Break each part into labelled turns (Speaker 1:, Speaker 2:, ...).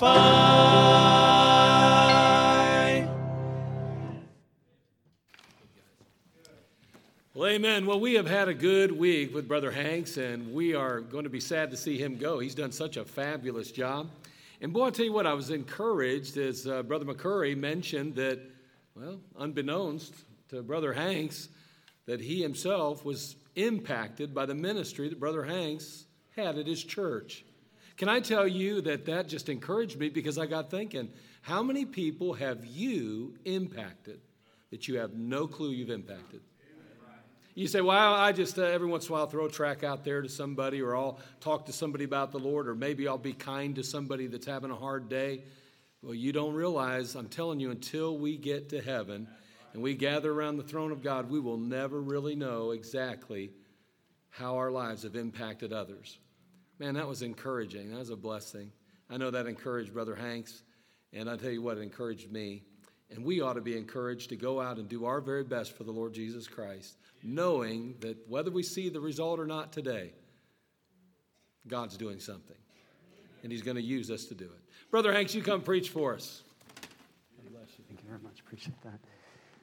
Speaker 1: by.
Speaker 2: Well, amen. Well, we have had a good week with Brother Hanks, and we are going to be sad to see him go. He's done such a fabulous job. And boy, I'll tell you what, I was encouraged as uh, Brother McCurry mentioned that, well, unbeknownst to Brother Hanks, that he himself was impacted by the ministry that Brother Hanks had at his church. Can I tell you that that just encouraged me because I got thinking, how many people have you impacted that you have no clue you've impacted? You say, well, I just uh, every once in a while throw a track out there to somebody, or I'll talk to somebody about the Lord, or maybe I'll be kind to somebody that's having a hard day. Well, you don't realize, I'm telling you, until we get to heaven and we gather around the throne of God, we will never really know exactly how our lives have impacted others. Man, that was encouraging. That was a blessing. I know that encouraged Brother Hanks, and I tell you what, it encouraged me. And we ought to be encouraged to go out and do our very best for the Lord Jesus Christ, knowing that whether we see the result or not today, God's doing something. And He's going to use us to do it. Brother Hanks, you come preach for us. Bless you.
Speaker 3: Thank you very much. Appreciate that.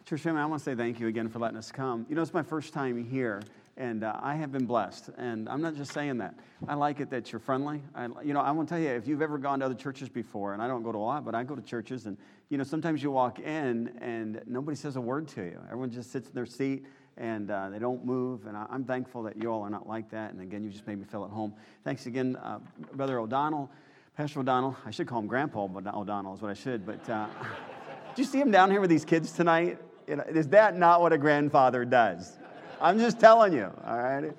Speaker 3: Church family, I want to say thank you again for letting us come. You know, it's my first time here, and uh, I have been blessed. And I'm not just saying that. I like it that you're friendly. I, you know, I want to tell you, if you've ever gone to other churches before, and I don't go to a lot, but I go to churches, and, you know, sometimes you walk in and nobody says a word to you. Everyone just sits in their seat and uh, they don't move. And I, am thankful that you all are not like that. And again, you just made me feel at home. Thanks again, uh, Brother O'Donnell, Pastor O'Donnell. I should call him Grandpa but O'Donnell, is what I should. But uh, did you see him down here with these kids tonight? Is that not what a grandfather does? I'm just telling you, all right?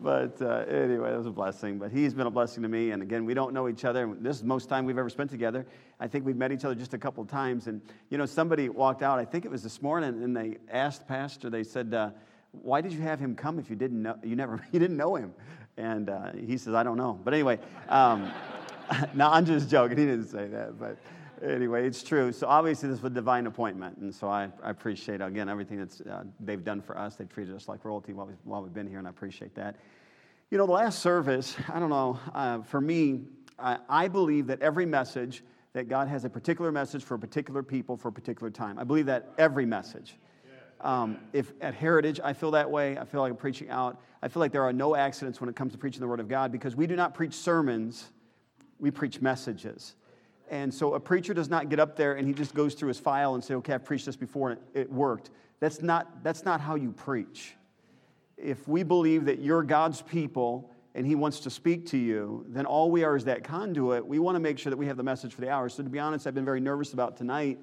Speaker 3: But uh, anyway, it was a blessing. But he's been a blessing to me. And again, we don't know each other. This is the most time we've ever spent together. I think we've met each other just a couple of times. And, you know, somebody walked out, I think it was this morning, and they asked Pastor, they said, uh, why did you have him come if you didn't know, you never, you didn't know him? And uh, he says, I don't know. But anyway, um, no, I'm just joking. He didn't say that. But anyway, it's true. So obviously, this was a divine appointment. And so I, I appreciate, again, everything that uh, they've done for us. They've treated us like royalty while, we, while we've been here, and I appreciate that. You know, the last service, I don't know, uh, for me, I, I believe that every message, that God has a particular message for a particular people for a particular time. I believe that every message. Um, if at Heritage, I feel that way. I feel like I'm preaching out. I feel like there are no accidents when it comes to preaching the Word of God because we do not preach sermons, we preach messages. And so a preacher does not get up there and he just goes through his file and say, okay, I've preached this before and it, worked. That's not, that's not how you preach. If we believe that you're God's people and he wants to speak to you, then all we are is that conduit. We want to make sure that we have the message for the hour. So to be honest, I've been very nervous about tonight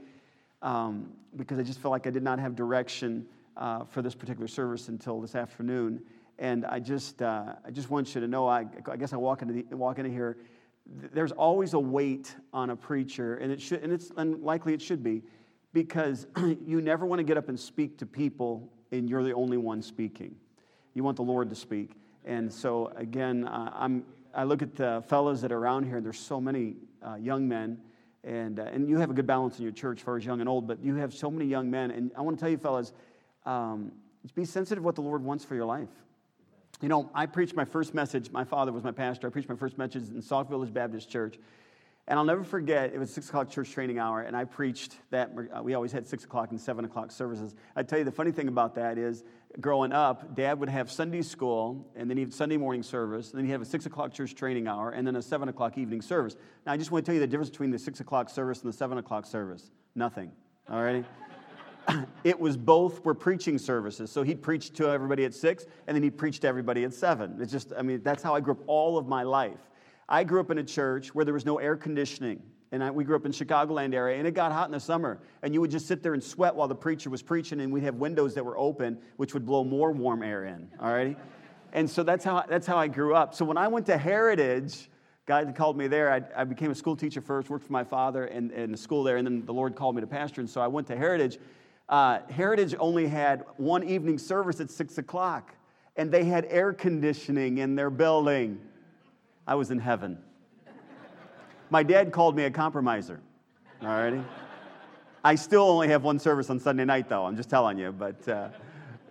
Speaker 3: um, because I just felt like I did not have direction uh, for this particular service until this afternoon. And I just, uh, I just want you to know, I, I guess I walk into, the, walk into here there's always a weight on a preacher, and it should, and it's unlikely it should be, because you never want to get up and speak to people and you're the only one speaking. You want the Lord to speak. And so again, uh, I'm, I look at the fellows that are around here, and there's so many uh, young men, and, uh, and you have a good balance in your church as far as young and old, but you have so many young men. And I want to tell you, fellas, um, be sensitive what the Lord wants for your life. You know, I preached my first message. My father was my pastor. I preached my first message in Sauk Village Baptist Church. And I'll never forget, it was 6 o'clock church training hour, and I preached that. Uh, we always had 6 o'clock and 7 o'clock services. I tell you, the funny thing about that is, growing up, dad would have Sunday school, and then he'd Sunday morning service, and then he'd have a 6 o'clock church training hour, and then a 7 o'clock evening service. Now, I just want to tell you the difference between the 6 o'clock service and the 7 o'clock service nothing. All righty? it was both were preaching services. So he'd preach to everybody at six, and then he'd preach to everybody at seven. It's just, I mean, that's how I grew up all of my life. I grew up in a church where there was no air conditioning. And I, we grew up in Chicagoland area, and it got hot in the summer. And you would just sit there and sweat while the preacher was preaching, and we'd have windows that were open, which would blow more warm air in. All righty? And so that's how, that's how I grew up. So when I went to Heritage, God called me there. I, I became a school teacher first, worked for my father in, in the school there, and then the Lord called me to pastor. And so I went to Heritage. Uh, Heritage only had one evening service at 6 o'clock, and they had air conditioning in their building. I was in heaven. My dad called me a compromiser. All righty. I still only have one service on Sunday night, though. I'm just telling you. But uh,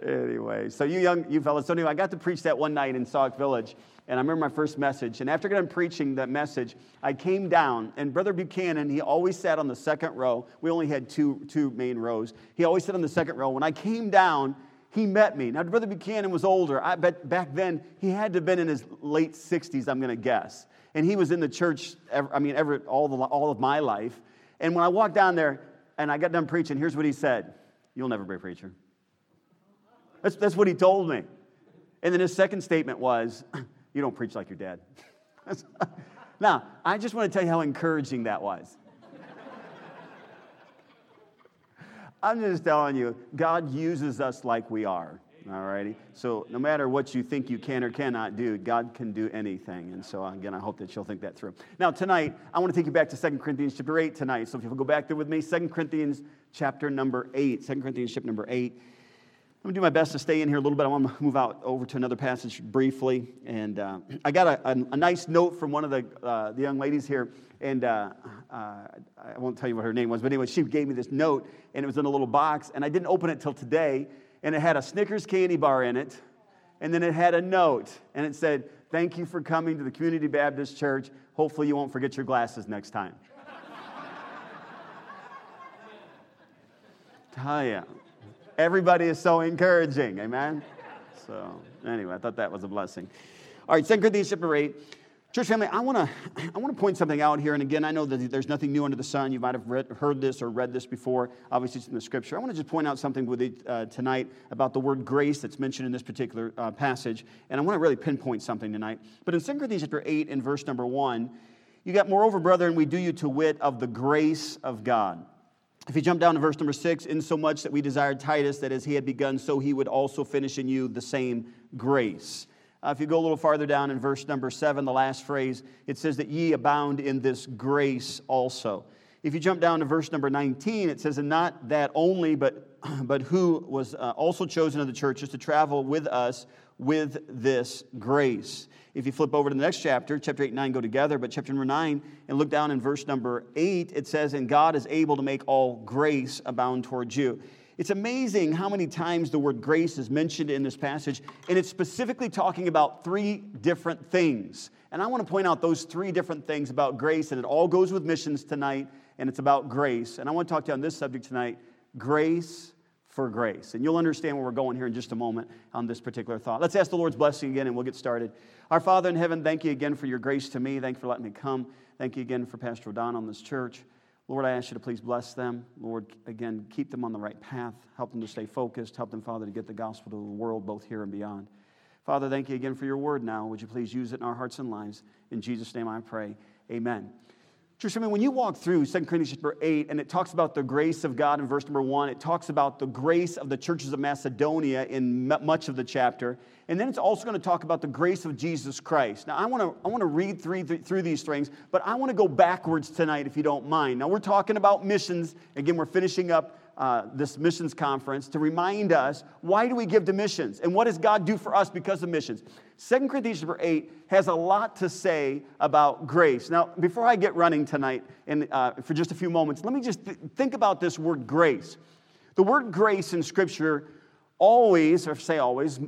Speaker 3: anyway, so you young, you fellas, so anyway, I got to preach that one night in Sauk Village, and I remember my first message. And after I got done preaching that message, I came down, and Brother Buchanan, he always sat on the second row. We only had two, two main rows. He always sat on the second row. When I came down, he met me. Now, Brother Buchanan was older. I bet back then he had to have been in his late 60s, I'm going to guess. And he was in the church, ever, I mean, ever, all, the, all of my life. And when I walked down there and I got done preaching, here's what he said You'll never be a preacher. That's, that's what he told me. And then his second statement was, You don't preach like your dad. now, I just want to tell you how encouraging that was. I'm just telling you, God uses us like we are. All righty. So no matter what you think you can or cannot do, God can do anything. And so again, I hope that you'll think that through. Now tonight, I want to take you back to 2 Corinthians chapter 8 tonight. So if you'll go back there with me, 2 Corinthians chapter number 8. 2 Corinthians chapter number 8. I'm going to do my best to stay in here a little bit. I want to move out over to another passage briefly. And uh, I got a, a, a, nice note from one of the, uh, the young ladies here. And uh, uh, I won't tell you what her name was, but anyway, she gave me this note, and it was in a little box. And I didn't open it till today. And it had a Snickers candy bar in it. And then it had a note. And it said, Thank you for coming to the Community Baptist Church. Hopefully, you won't forget your glasses next time. Tell you. Everybody is so encouraging. Amen? So, anyway, I thought that was a blessing. All right, 2 Corinthians chapter 8. Church family, I want to I want to point something out here, and again, I know that there's nothing new under the sun. You might have read, heard this or read this before. Obviously, it's in the Scripture. I want to just point out something with it uh, tonight about the word grace that's mentioned in this particular uh, passage, and I want to really pinpoint something tonight. But in 2 Corinthians chapter 8 and verse number one, you got, moreover, brethren, we do you to wit of the grace of God. If you jump down to verse number six, in so much that we desired Titus that as he had begun, so he would also finish in you the same grace. Uh, if you go a little farther down in verse number seven, the last phrase, it says that ye abound in this grace also. If you jump down to verse number 19, it says, And not that only, but, but who was uh, also chosen of the churches to travel with us with this grace. If you flip over to the next chapter, chapter 8 and 9 go together, but chapter number 9, and look down in verse number 8, it says, And God is able to make all grace abound towards you. It's amazing how many times the word grace is mentioned in this passage, and it's specifically talking about three different things. And I want to point out those three different things about grace, and it all goes with missions tonight, and it's about grace. And I want to talk to you on this subject tonight grace for grace. And you'll understand where we're going here in just a moment on this particular thought. Let's ask the Lord's blessing again and we'll get started. Our Father in heaven, thank you again for your grace to me. Thank you for letting me come. Thank you again for Pastor O'Donnell on this church. Lord, I ask you to please bless them. Lord, again, keep them on the right path. Help them to stay focused. Help them, Father, to get the gospel to the world, both here and beyond. Father, thank you again for your word now. Would you please use it in our hearts and lives? In Jesus' name I pray. Amen. Church, I mean, when you walk through 2 Corinthians chapter 8 and it talks about the grace of God in verse number 1, it talks about the grace of the churches of Macedonia in much of the chapter. And then it's also going to talk about the grace of Jesus Christ. Now, I want to, I want to read through, through these things, but I want to go backwards tonight if you don't mind. Now, we're talking about missions. Again, we're finishing up uh, this missions conference to remind us why do we give to missions and what does God do for us because of missions. 2 Corinthians 8 has a lot to say about grace. Now, before I get running tonight and uh, for just a few moments, let me just th- think about this word grace. The word grace in Scripture always, or say always,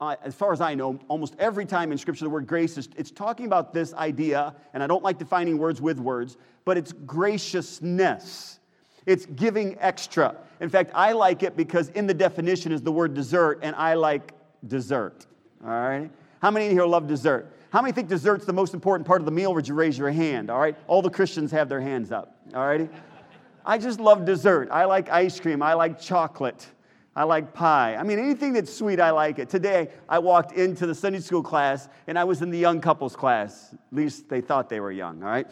Speaker 3: uh, as far as I know, almost every time in Scripture the word grace is it's talking about this idea, and I don't like defining words with words, but it's graciousness. It's giving extra. In fact, I like it because in the definition is the word dessert, and I like dessert. All right? How many in here love dessert? How many think dessert's the most important part of the meal? Would you raise your hand? All right? All the Christians have their hands up. All righty? I just love dessert. I like ice cream. I like chocolate. I like pie. I mean, anything that's sweet, I like it. Today, I walked into the Sunday school class and I was in the young couples class. At least they thought they were young, all right?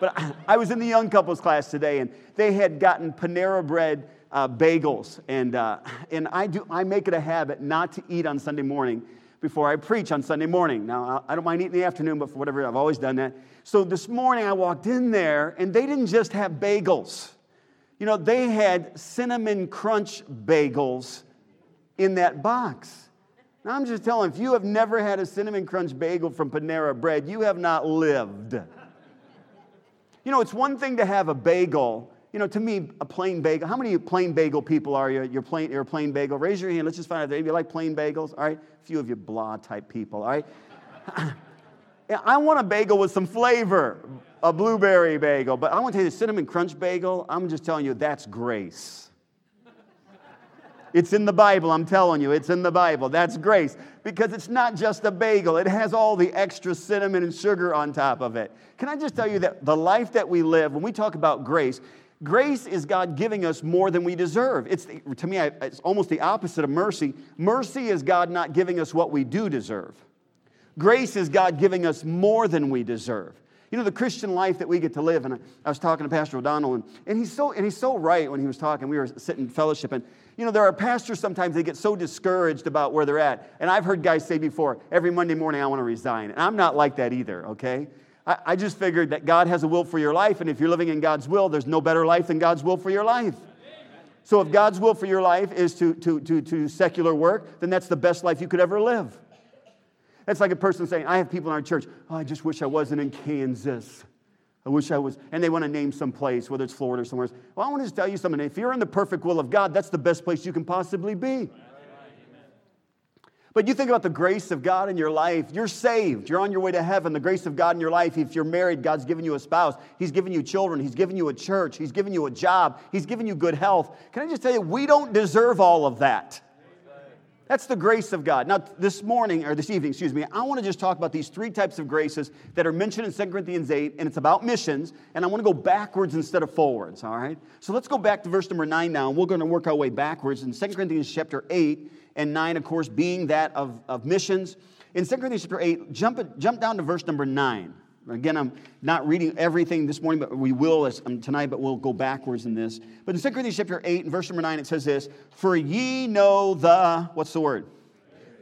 Speaker 3: But I was in the young couples class today, and they had gotten Panera bread uh, bagels. And, uh, and I, do, I make it a habit not to eat on Sunday morning before I preach on Sunday morning. Now, I don't mind eating in the afternoon, but for whatever, I've always done that. So this morning I walked in there, and they didn't just have bagels. You know, they had cinnamon crunch bagels in that box. Now, I'm just telling, if you have never had a cinnamon crunch bagel from Panera Bread, you have not lived. You know, it's one thing to have a bagel. You know, to me, a plain bagel. How many plain bagel people are you? You're plain, you're a plain bagel. Raise your hand. Let's just find out. If you like plain bagels, all right? A few of you blah type people, all right? I want a bagel with some flavor, a blueberry bagel. But I want to tell you, the cinnamon crunch bagel. I'm just telling you, that's grace. It's in the Bible, I'm telling you, it's in the Bible. That's grace because it's not just a bagel, it has all the extra cinnamon and sugar on top of it. Can I just tell you that the life that we live, when we talk about grace, Grace is God giving us more than we deserve. It's the, to me, it's almost the opposite of mercy. Mercy is God not giving us what we do deserve. Grace is God giving us more than we deserve. You know, the Christian life that we get to live, and I was talking to Pastor O'Donnell, and, and, he's, so, and he's so right when he was talking. We were sitting in fellowship, and you know, there are pastors sometimes they get so discouraged about where they're at. And I've heard guys say before, every Monday morning I want to resign. And I'm not like that either, okay? I, I just figured that God has a will for your life, and if you're living in God's will, there's no better life than God's will for your life. So if God's will for your life is to, to, to, to secular work, then that's the best life you could ever live. That's like a person saying, I have people in our church, oh, I just wish I wasn't in Kansas. I wish I was, and they want to name some place, whether it's Florida or somewhere else. Well, I want to just tell you something. If you're in the perfect will of God, that's the best place you can possibly be. But you think about the grace of God in your life. You're saved. You're on your way to heaven. The grace of God in your life. If you're married, God's given you a spouse. He's given you children. He's given you a church. He's given you a job. He's given you good health. Can I just tell you, we don't deserve all of that. That's the grace of God. Now, this morning, or this evening, excuse me, I want to just talk about these three types of graces that are mentioned in 2 Corinthians 8, and it's about missions, and I want to go backwards instead of forwards, all right? So let's go back to verse number 9 now, and we're going to work our way backwards in 2 Corinthians chapter 8 and 9, of course, being that of, of missions. In 2 Corinthians chapter 8, jump, jump down to verse number 9. Again, I'm not reading everything this morning, but we will as, um, tonight, but we'll go backwards in this. But in 2 Corinthians chapter 8 and verse number 9, it says this For ye know the, what's the word?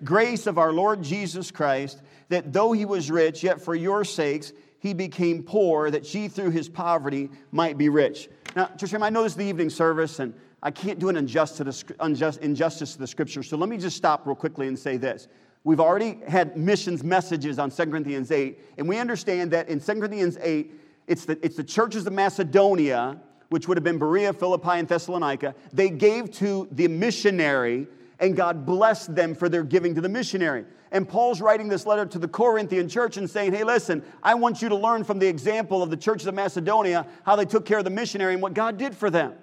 Speaker 3: Grace of our Lord Jesus Christ, that though he was rich, yet for your sakes he became poor that she through his poverty might be rich. Now, family, I know this is the evening service, and I can't do an injustice to the scripture, so let me just stop real quickly and say this. We've already had missions messages on 2 Corinthians 8, and we understand that in 2 Corinthians 8, it's the, it's the churches of Macedonia, which would have been Berea, Philippi, and Thessalonica. They gave to the missionary, and God blessed them for their giving to the missionary. And Paul's writing this letter to the Corinthian church and saying, Hey, listen, I want you to learn from the example of the churches of Macedonia how they took care of the missionary and what God did for them.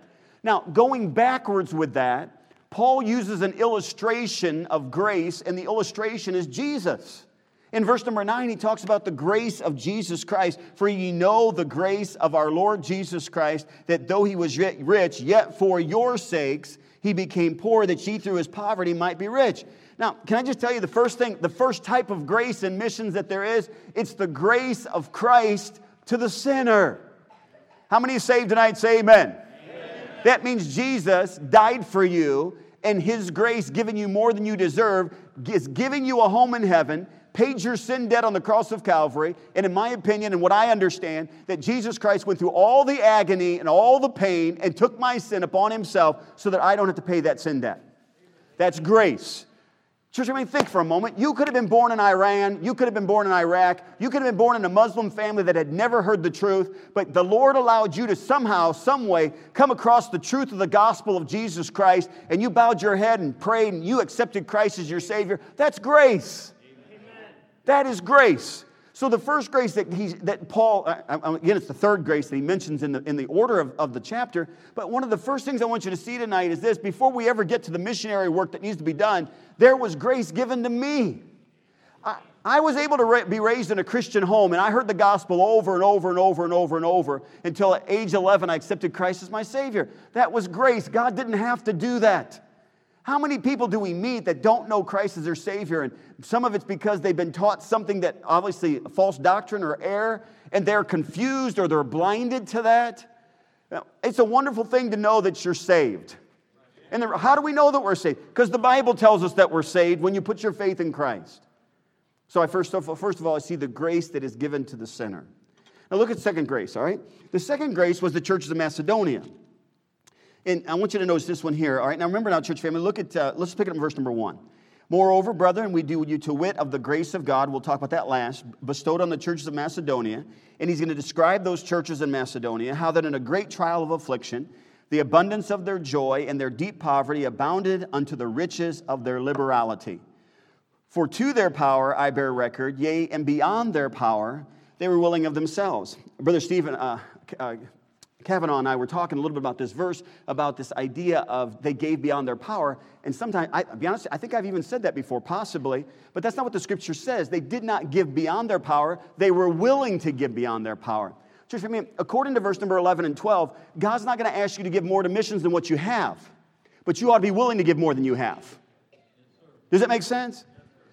Speaker 3: Now, going backwards with that, Paul uses an illustration of grace, and the illustration is Jesus. In verse number nine, he talks about the grace of Jesus Christ. For ye know the grace of our Lord Jesus Christ, that though he was rich, yet for your sakes he became poor, that ye through his poverty might be rich. Now, can I just tell you the first thing, the first type of grace and missions that there is? It's the grace of Christ to the sinner. How many saved tonight say amen? That means Jesus died for you, and his grace, giving you more than you deserve, is giving you a home in heaven paid your sin debt on the cross of Calvary. And in my opinion, and what I understand, that Jesus Christ went through all the agony and all the pain and took my sin upon himself so that I don't have to pay that sin debt. That's grace. Church, I mean, think for a moment. You could have been born in Iran. You could have been born in Iraq. You could have been born in a Muslim family that had never heard the truth. But the Lord allowed you to somehow, some way, come across the truth of the gospel of Jesus Christ. And you bowed your head and prayed and you accepted Christ as your Savior. That's grace. Amen. That is grace. So the first grace that, he, that Paul, again, it's the third grace that he mentions in the, in the order of, of the chapter. But one of the first things I want you to see tonight is this before we ever get to the missionary work that needs to be done, there was grace given to me. I, I was able to be raised in a Christian home, and I heard the gospel over and over and over and over and over until at age 11 I accepted Christ as my Savior. That was grace. God didn't have to do that. How many people do we meet that don't know Christ as their Savior? And some of it's because they've been taught something that obviously false doctrine or error, and they're confused or they're blinded to that. It's a wonderful thing to know that you're saved. And how do we know that we're saved? Because the Bible tells us that we're saved when you put your faith in Christ. So I first of all, first of all, I see the grace that is given to the sinner. Now look at second grace, all right? The second grace was the churches of Macedonia. And I want you to notice this one here. All right, now remember now, church family, look at, uh, let's pick it up in verse number one. Moreover, brethren, we do you to wit of the grace of God, we'll talk about that last, bestowed on the churches of Macedonia. And he's going to describe those churches in Macedonia, how that in a great trial of affliction, the abundance of their joy and their deep poverty abounded unto the riches of their liberality. For to their power I bear record, yea, and beyond their power, they were willing of themselves. Brother Stephen, uh, uh, Kavanaugh and I were talking a little bit about this verse, about this idea of they gave beyond their power. And sometimes, I, will be honest, I think I've even said that before, possibly, but that's not what the scripture says. They did not give beyond their power, they were willing to give beyond their power. Church, I mean, according to verse number 11 and 12, God's not going to ask you to give more to missions than what you have, but you ought to be willing to give more than you have. Does that make sense?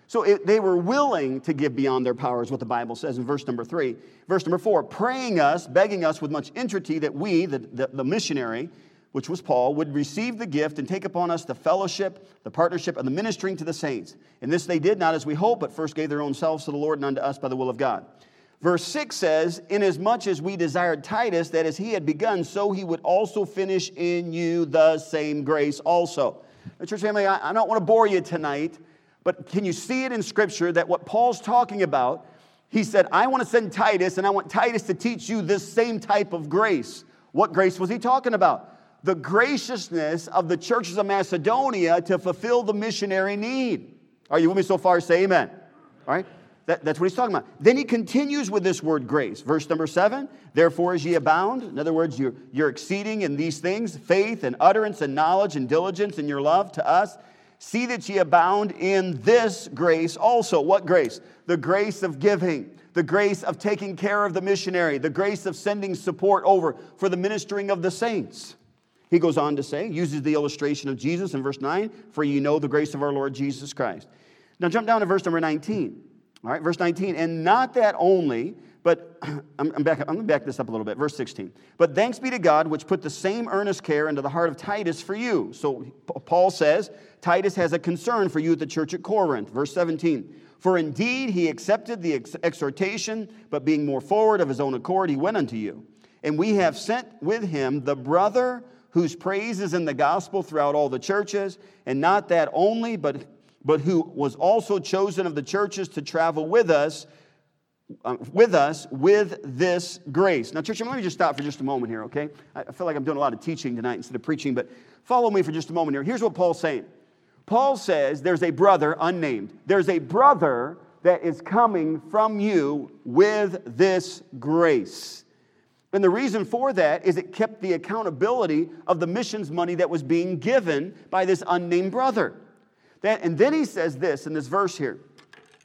Speaker 3: So it, they were willing to give beyond their powers, what the Bible says in verse number three. Verse number four, praying us, begging us with much entreaty that we, the, the, the missionary, which was Paul, would receive the gift and take upon us the fellowship, the partnership, and the ministering to the saints. And this they did not as we hoped, but first gave their own selves to the Lord and unto us by the will of God. Verse 6 says, Inasmuch as we desired Titus, that as he had begun, so he would also finish in you the same grace also. Now, church family, I, I don't want to bore you tonight, but can you see it in Scripture that what Paul's talking about, he said, I want to send Titus and I want Titus to teach you this same type of grace. What grace was he talking about? The graciousness of the churches of Macedonia to fulfill the missionary need. Are you with me so far? Say amen. All right? That, that's what he's talking about. Then he continues with this word grace. Verse number seven, therefore as ye abound, in other words, you're, you're exceeding in these things faith and utterance and knowledge and diligence in your love to us See that ye abound in this grace also. What grace? The grace of giving, the grace of taking care of the missionary, the grace of sending support over for the ministering of the saints. He goes on to say, uses the illustration of Jesus in verse 9, for ye know the grace of our Lord Jesus Christ. Now jump down to verse number 19. All right, verse 19, and not that only, But I'm, I'm back, I'm going to back this up a little bit. Verse 16. But thanks be to God, which put the same earnest care into the heart of Titus for you. So Paul says, Titus has a concern for you at the church at Corinth. Verse 17. For indeed he accepted the ex- exhortation, but being more forward of his own accord, he went unto you. And we have sent with him the brother whose praise is in the gospel throughout all the churches, and not that only, but, but who was also chosen of the churches to travel with us uh, with us with this grace. Now, church, let me just stop for just a moment here, okay? I feel like I'm doing a lot of teaching tonight instead of preaching, but follow me for just a moment here. Here's what Paul's saying Paul says there's a brother unnamed, there's a brother that is coming from you with this grace. And the reason for that is it kept the accountability of the missions money that was being given by this unnamed brother. That, and then he says this in this verse here.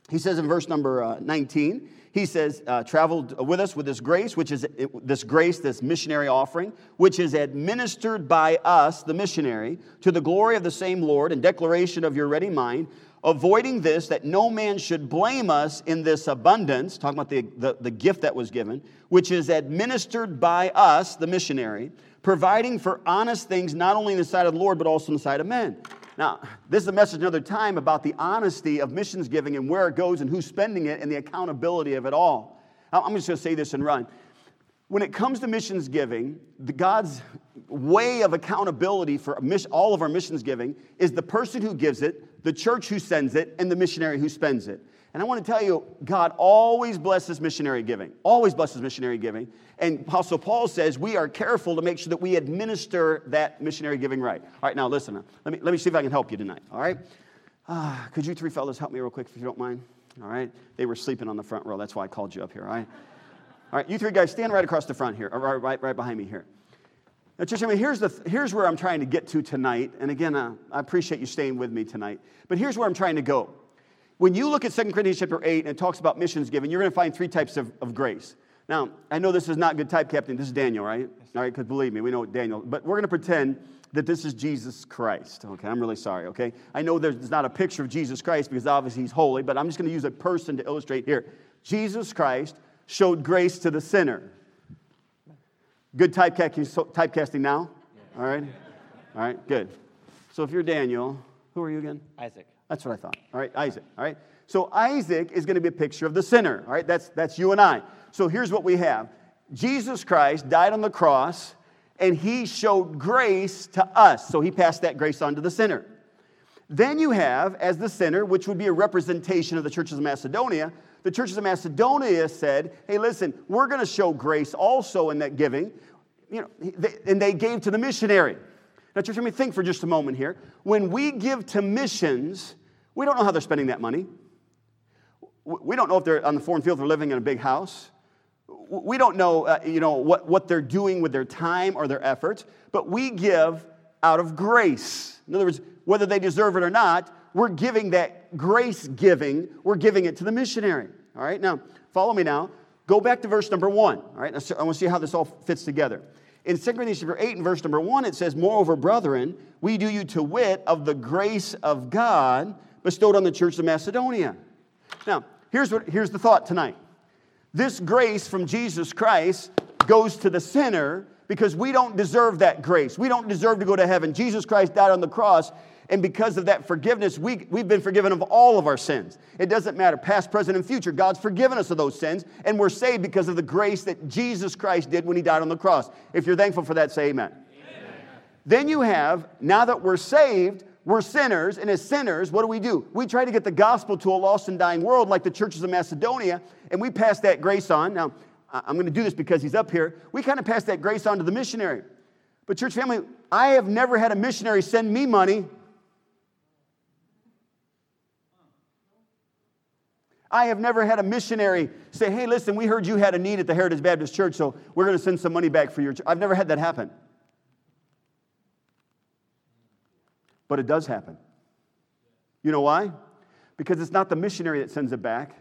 Speaker 3: He says in verse number uh, 19, he says, uh, traveled with us with this grace, which is this grace, this missionary offering, which is administered by us, the missionary, to the glory of the same Lord and declaration of your ready mind, avoiding this, that no man should blame us in this abundance, talking about the, the, the gift that was given, which is administered by us, the missionary, providing for honest things not only in the sight of the Lord, but also in the sight of men. Now, this is a message another time about the honesty of missions giving and where it goes and who's spending it and the accountability of it all. I'm just going to say this and run. When it comes to missions giving, the God's way of accountability for all of our missions giving is the person who gives it, the church who sends it, and the missionary who spends it. And I want to tell you, God always blesses missionary giving, always blesses missionary giving. And Apostle Paul says we are careful to make sure that we administer that missionary giving right. All right, now listen, let me, let me see if I can help you tonight, all right? Uh, could you three fellas help me real quick if you don't mind? All right? They were sleeping on the front row, that's why I called you up here, all right? All right, you three guys, stand right across the front here, or right, right, behind me here. Now, church, I mean, here's, the, here's where I'm trying to get to tonight. And again, uh, I appreciate you staying with me tonight. But here's where I'm trying to go. When you look at 2 Corinthians chapter 8 and it talks about missions given, you're going to find three types of, of grace. Now, I know this is not good typecasting. This is Daniel, right? All right, because believe me, we know Daniel. But we're going to pretend that this is Jesus Christ. Okay, I'm really sorry, okay? I know there's not a picture of Jesus Christ because obviously he's holy, but I'm just going to use a person to illustrate here. Jesus Christ showed grace to the sinner. Good typecasting now? All right? All right, good. So if you're Daniel, who are you again?
Speaker 1: Isaac.
Speaker 3: That's what I thought. All right, Isaac. All right. So Isaac is going to be a picture of the sinner. All right, that's, that's you and I. So here's what we have Jesus Christ died on the cross, and he showed grace to us. So he passed that grace on to the sinner. Then you have, as the sinner, which would be a representation of the churches of Macedonia, the churches of Macedonia said, hey, listen, we're going to show grace also in that giving. You know, and they gave to the missionary. Now, church, let me think for just a moment here. When we give to missions, we don't know how they're spending that money. We don't know if they're on the foreign field, they're living in a big house. We don't know, uh, you know, what, what they're doing with their time or their efforts, but we give out of grace. In other words, whether they deserve it or not, we're giving that grace giving, we're giving it to the missionary. All right, now, follow me now. Go back to verse number one. All right, I want to see how this all fits together. In 2 Corinthians chapter 8 and verse number 1, it says, Moreover, brethren, we do you to wit of the grace of God bestowed on the church of Macedonia. Now, here's, what, here's the thought tonight. This grace from Jesus Christ goes to the sinner because we don't deserve that grace. We don't deserve to go to heaven. Jesus Christ died on the cross, and because of that forgiveness, we, we've been forgiven of all of our sins. It doesn't matter, past, present, and future. God's forgiven us of those sins, and we're saved because of the grace that Jesus Christ did when He died on the cross. If you're thankful for that, say amen. amen. Then you have, now that we're saved, we're sinners, and as sinners, what do we do? We try to get the gospel to a lost and dying world like the churches of Macedonia, and we pass that grace on. Now, I'm going to do this because he's up here. We kind of pass that grace on to the missionary. But, church family, I have never had a missionary send me money. I have never had a missionary say, hey, listen, we heard you had a need at the Heritage Baptist Church, so we're going to send some money back for your church. I've never had that happen. But it does happen. You know why? Because it's not the missionary that sends it back,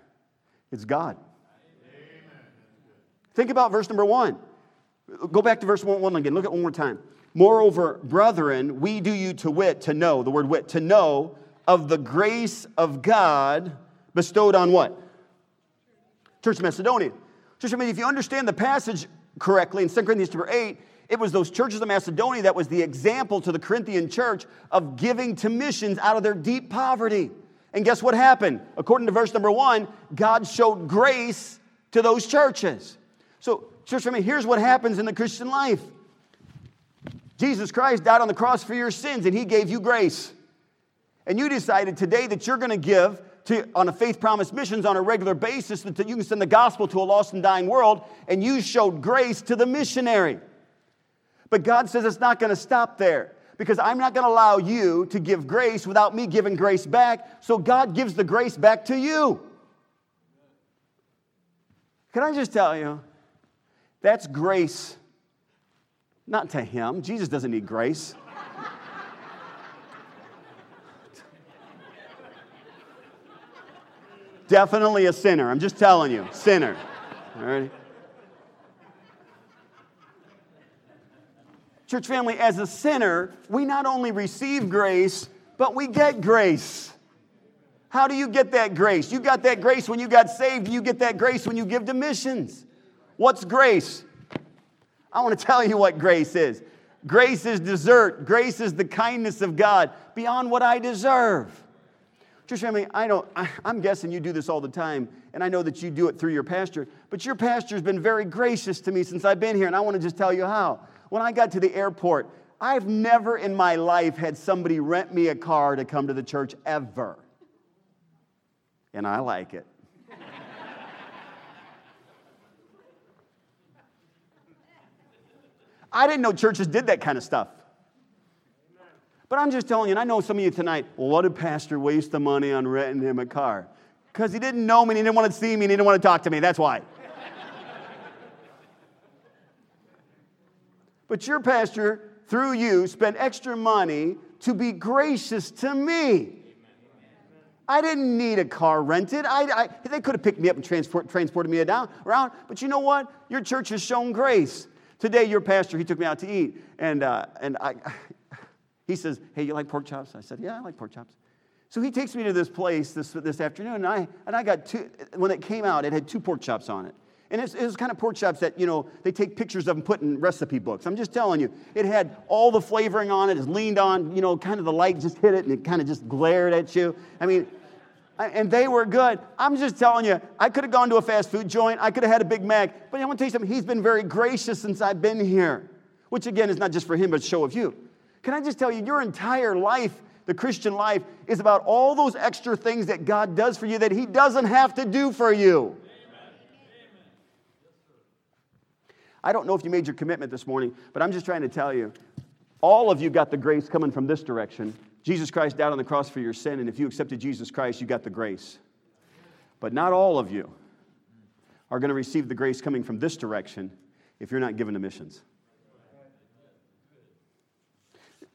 Speaker 3: it's God. Amen. Think about verse number one. Go back to verse one, one again. Look at it one more time. Moreover, brethren, we do you to wit, to know, the word wit, to know of the grace of God bestowed on what? Church of Macedonia. Just I mean, if you understand the passage correctly in 2 Corinthians chapter 8, it was those churches of Macedonia that was the example to the Corinthian church of giving to missions out of their deep poverty. And guess what happened? According to verse number one, God showed grace to those churches. So, church, I mean, here's what happens in the Christian life Jesus Christ died on the cross for your sins, and He gave you grace. And you decided today that you're going to give to, on a faith promise missions on a regular basis that you can send the gospel to a lost and dying world, and you showed grace to the missionary. But God says it's not going to stop there because I'm not going to allow you to give grace without me giving grace back. So God gives the grace back to you. Can I just tell you? That's grace, not to Him. Jesus doesn't need grace. Definitely a sinner. I'm just telling you, sinner. All right? Church family, as a sinner, we not only receive grace, but we get grace. How do you get that grace? You got that grace when you got saved. You get that grace when you give to missions. What's grace? I want to tell you what grace is. Grace is desert. Grace is the kindness of God beyond what I deserve. Church family, I don't, I, I'm guessing you do this all the time, and I know that you do it through your pastor, but your pastor has been very gracious to me since I've been here, and I want to just tell you how when I got to the airport, I've never in my life had somebody rent me a car to come to the church ever. And I like it. I didn't know churches did that kind of stuff. But I'm just telling you, and I know some of you tonight, well, what did Pastor waste the money on renting him a car? Because he didn't know me, and he didn't want to see me, and he didn't want to talk to me. That's why. But your pastor, through you, spent extra money to be gracious to me. I didn't need a car rented. I, I, they could have picked me up and transport, transported me down, around. But you know what? Your church has shown grace. Today, your pastor, he took me out to eat. And, uh, and I, he says, Hey, you like pork chops? I said, Yeah, I like pork chops. So he takes me to this place this, this afternoon. And I, and I got two, when it came out, it had two pork chops on it. And it's, it's kind of pork chops that, you know, they take pictures of and put in recipe books. I'm just telling you, it had all the flavoring on it. It's leaned on, you know, kind of the light just hit it and it kind of just glared at you. I mean, and they were good. I'm just telling you, I could have gone to a fast food joint. I could have had a Big Mac. But I want to tell you something. He's been very gracious since I've been here, which again is not just for him, but show of you. Can I just tell you, your entire life, the Christian life, is about all those extra things that God does for you that He doesn't have to do for you. I don't know if you made your commitment this morning, but I'm just trying to tell you all of you got the grace coming from this direction. Jesus Christ died on the cross for your sin, and if you accepted Jesus Christ, you got the grace. But not all of you are going to receive the grace coming from this direction if you're not given to missions.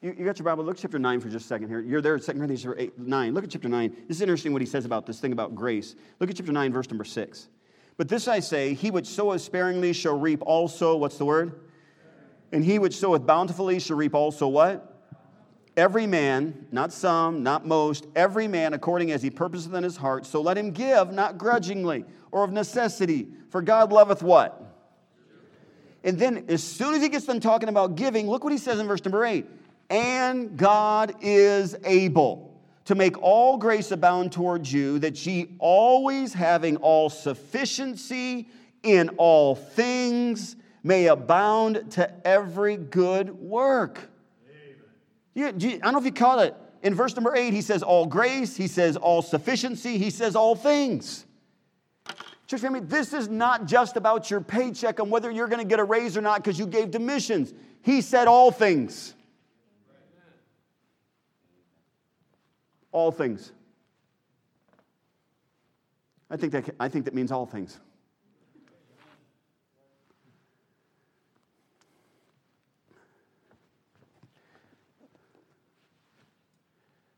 Speaker 3: You, you, got your Bible. Look at chapter 9 for just a second here. You're there at 2 Corinthians 8, 9. Look at chapter 9. This is interesting what he says about this thing about grace. Look at chapter 9, verse number 6. But this I say, he which soweth sparingly shall reap also, what's the word? And he which soweth bountifully shall reap also what? Every man, not some, not most, every man according as he purposeth in his heart, so let him give, not grudgingly or of necessity, for God loveth what? And then, as soon as he gets done talking about giving, look what he says in verse number eight. And God is able to make all grace abound towards you, that ye always having all sufficiency in all things may abound to every good work. You, I don't know if you caught it. In verse number eight, he says all grace, he says all sufficiency, he says all things. Church family, this is not just about your paycheck and whether you're going to get a raise or not because you gave to missions. He said all things. All things. I think that, I think that means all things.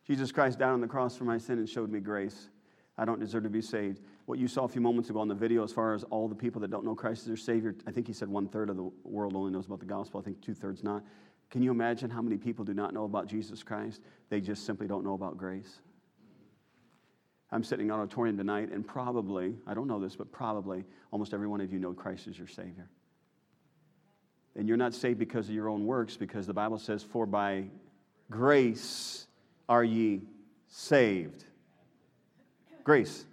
Speaker 3: Jesus Christ died on the cross for my sin and showed me grace. I don't deserve to be saved. What you saw a few moments ago on the video, as far as all the people that don't know Christ as their Savior, I think he said one third of the world only knows about the gospel. I think two thirds not. Can you imagine how many people do not know about Jesus Christ? They just simply don't know about grace. I'm sitting in an auditorium tonight, and probably, I don't know this, but probably almost every one of you know Christ is your Savior. And you're not saved because of your own works, because the Bible says, For by grace are ye saved. Grace.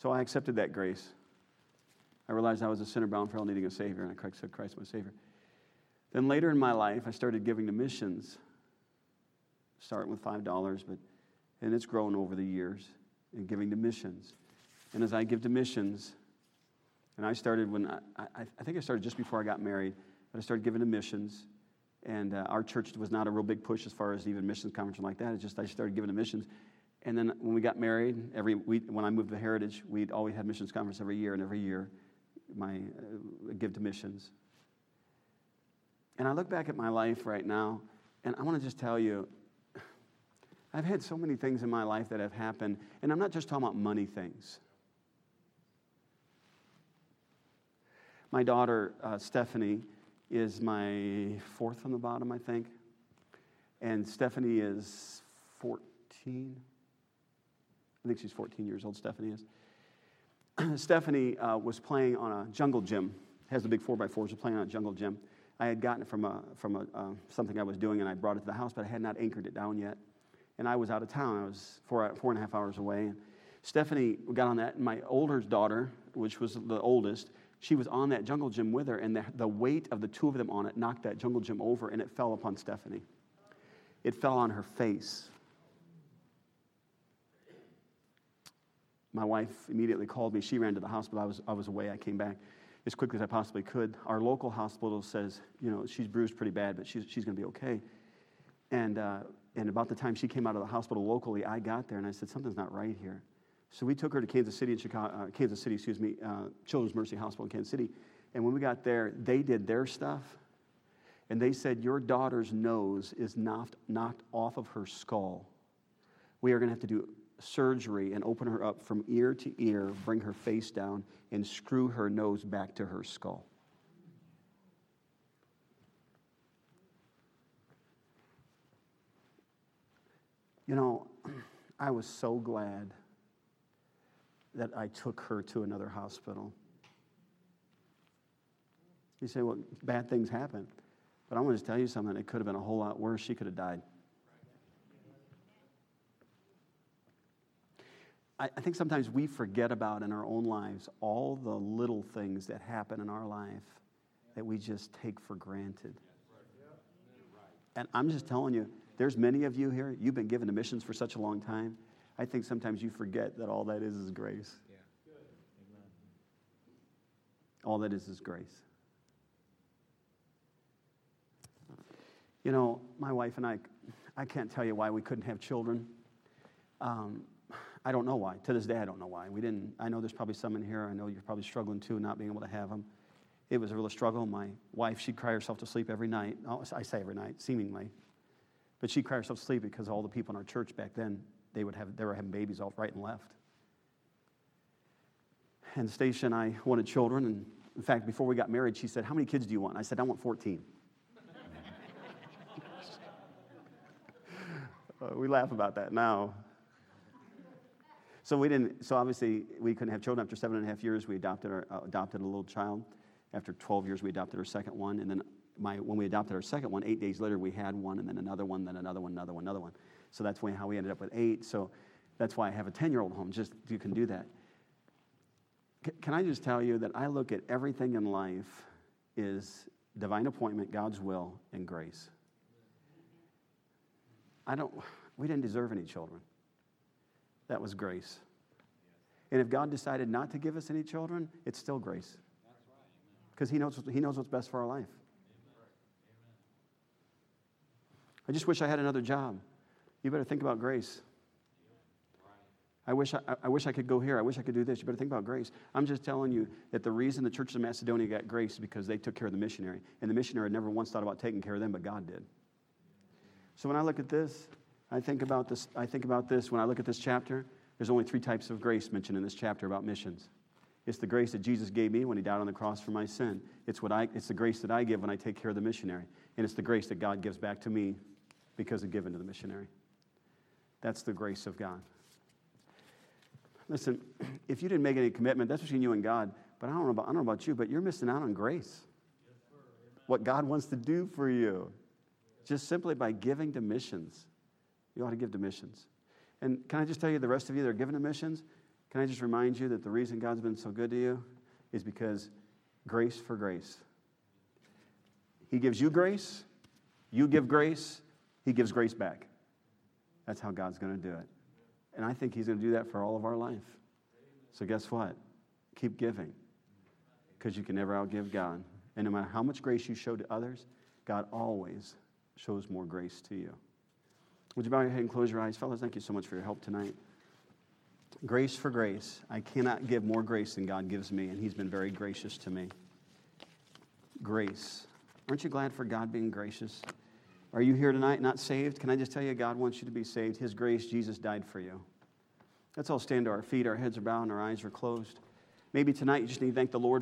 Speaker 3: So I accepted that grace. I realized I was a sinner bound for hell, needing a Savior, and I accepted Christ my Savior. Then later in my life, I started giving to missions, starting with $5, but, and it's grown over the years, and giving to missions. And as I give to missions, and I started when I, I, I think I started just before I got married, but I started giving to missions. And uh, our church was not a real big push as far as even missions conference like that. It's just I started giving to missions. And then when we got married, every we, when I moved to Heritage, we'd always had missions conference every year, and every year, my uh, give to missions. And I look back at my life right now, and I want to just tell you, I've had so many things in my life that have happened, and I'm not just talking about money things. My daughter, uh, Stephanie, is my fourth from the bottom, I think. And Stephanie is 14. I think she's 14 years old, Stephanie is. Stephanie uh, was playing on a jungle gym, has the big 4x4s, was playing on a jungle gym. I had gotten it from, a, from a, uh, something I was doing, and I brought it to the house, but I had not anchored it down yet. And I was out of town. I was four, four and a half hours away. And Stephanie got on that, my older daughter, which was the oldest, she was on that jungle gym with her, and the, the weight of the two of them on it knocked that jungle gym over, and it fell upon Stephanie. It fell on her face. My wife immediately called me. She ran to the hospital. I was, I was away. I came back as quickly as I possibly could. Our local hospital says, you know, she's bruised pretty bad, but she's, she's going to be okay. And, uh, and about the time she came out of the hospital locally, I got there and I said, something's not right here. So we took her to Kansas City, in Chicago, uh, Kansas City, excuse me, uh, Children's Mercy Hospital in Kansas City. And when we got there, they did their stuff. And they said, Your daughter's nose is knocked, knocked off of her skull. We are going to have to do surgery and open her up from ear to ear, bring her face down, and screw her nose back to her skull. You know, I was so glad that I took her to another hospital. You say, well, bad things happen. But I want to tell you something. It could have been a whole lot worse. She could have died. I, I think sometimes we forget about in our own lives all the little things that happen in our life that we just take for granted. And I'm just telling you, there's many of you here, you've been given to missions for such a long time. I think sometimes you forget that all that is is grace. Yeah. All that is is grace. You know, my wife and I, I can't tell you why we couldn't have children. Um, I don't know why. To this day, I don't know why. We didn't. I know there's probably some in here. I know you're probably struggling too, not being able to have them. It was a real struggle. My wife, she'd cry herself to sleep every night. Oh, I say every night, seemingly, but she'd cry herself to sleep because all the people in our church back then they would have they were having babies all right and left. And Stacia and I wanted children, and in fact, before we got married, she said, "How many kids do you want?" I said, "I want 14." uh, we laugh about that now. So we didn't. So obviously, we couldn't have children. After seven and a half years, we adopted our uh, adopted a little child. After 12 years, we adopted our second one, and then my, when we adopted our second one, eight days later, we had one, and then another one, then another one, another one, another one. So that's how we ended up with eight. So that's why I have a 10 year old home. Just you can do that. C- can I just tell you that I look at everything in life is divine appointment, God's will, and grace. I don't. We didn't deserve any children. That was grace. And if God decided not to give us any children, it's still grace. Because he knows, he knows what's best for our life. I just wish I had another job. You better think about grace. I wish I, I, wish I could go here. I wish I could do this. You better think about grace. I'm just telling you that the reason the church of Macedonia got grace is because they took care of the missionary. And the missionary had never once thought about taking care of them, but God did. So when I look at this, I think about this, I think about this when I look at this chapter. There's only three types of grace mentioned in this chapter about missions. It's the grace that Jesus gave me when he died on the cross for my sin. It's, what I, it's the grace that I give when I take care of the missionary. And it's the grace that God gives back to me because of giving to the missionary. That's the grace of God. Listen, if you didn't make any commitment, that's between you and God. But I don't know about, I don't know about you, but you're missing out on grace. What God wants to do for you, just simply by giving to missions. You ought to give to missions. And can I just tell you, the rest of you that are giving to missions, can I just remind you that the reason God's been so good to you is because grace for grace. He gives you grace, you give grace, He gives grace back. That's how God's going to do it. And I think He's going to do that for all of our life. So, guess what? Keep giving because you can never outgive God. And no matter how much grace you show to others, God always shows more grace to you. Would you bow your head and close your eyes? Fellas, thank you so much for your help tonight. Grace for grace. I cannot give more grace than God gives me, and He's been very gracious to me. Grace. Aren't you glad for God being gracious? Are you here tonight not saved? Can I just tell you, God wants you to be saved. His grace, Jesus died for you. Let's all stand to our feet. Our heads are bowed and our eyes are closed. Maybe tonight you just need to thank the Lord.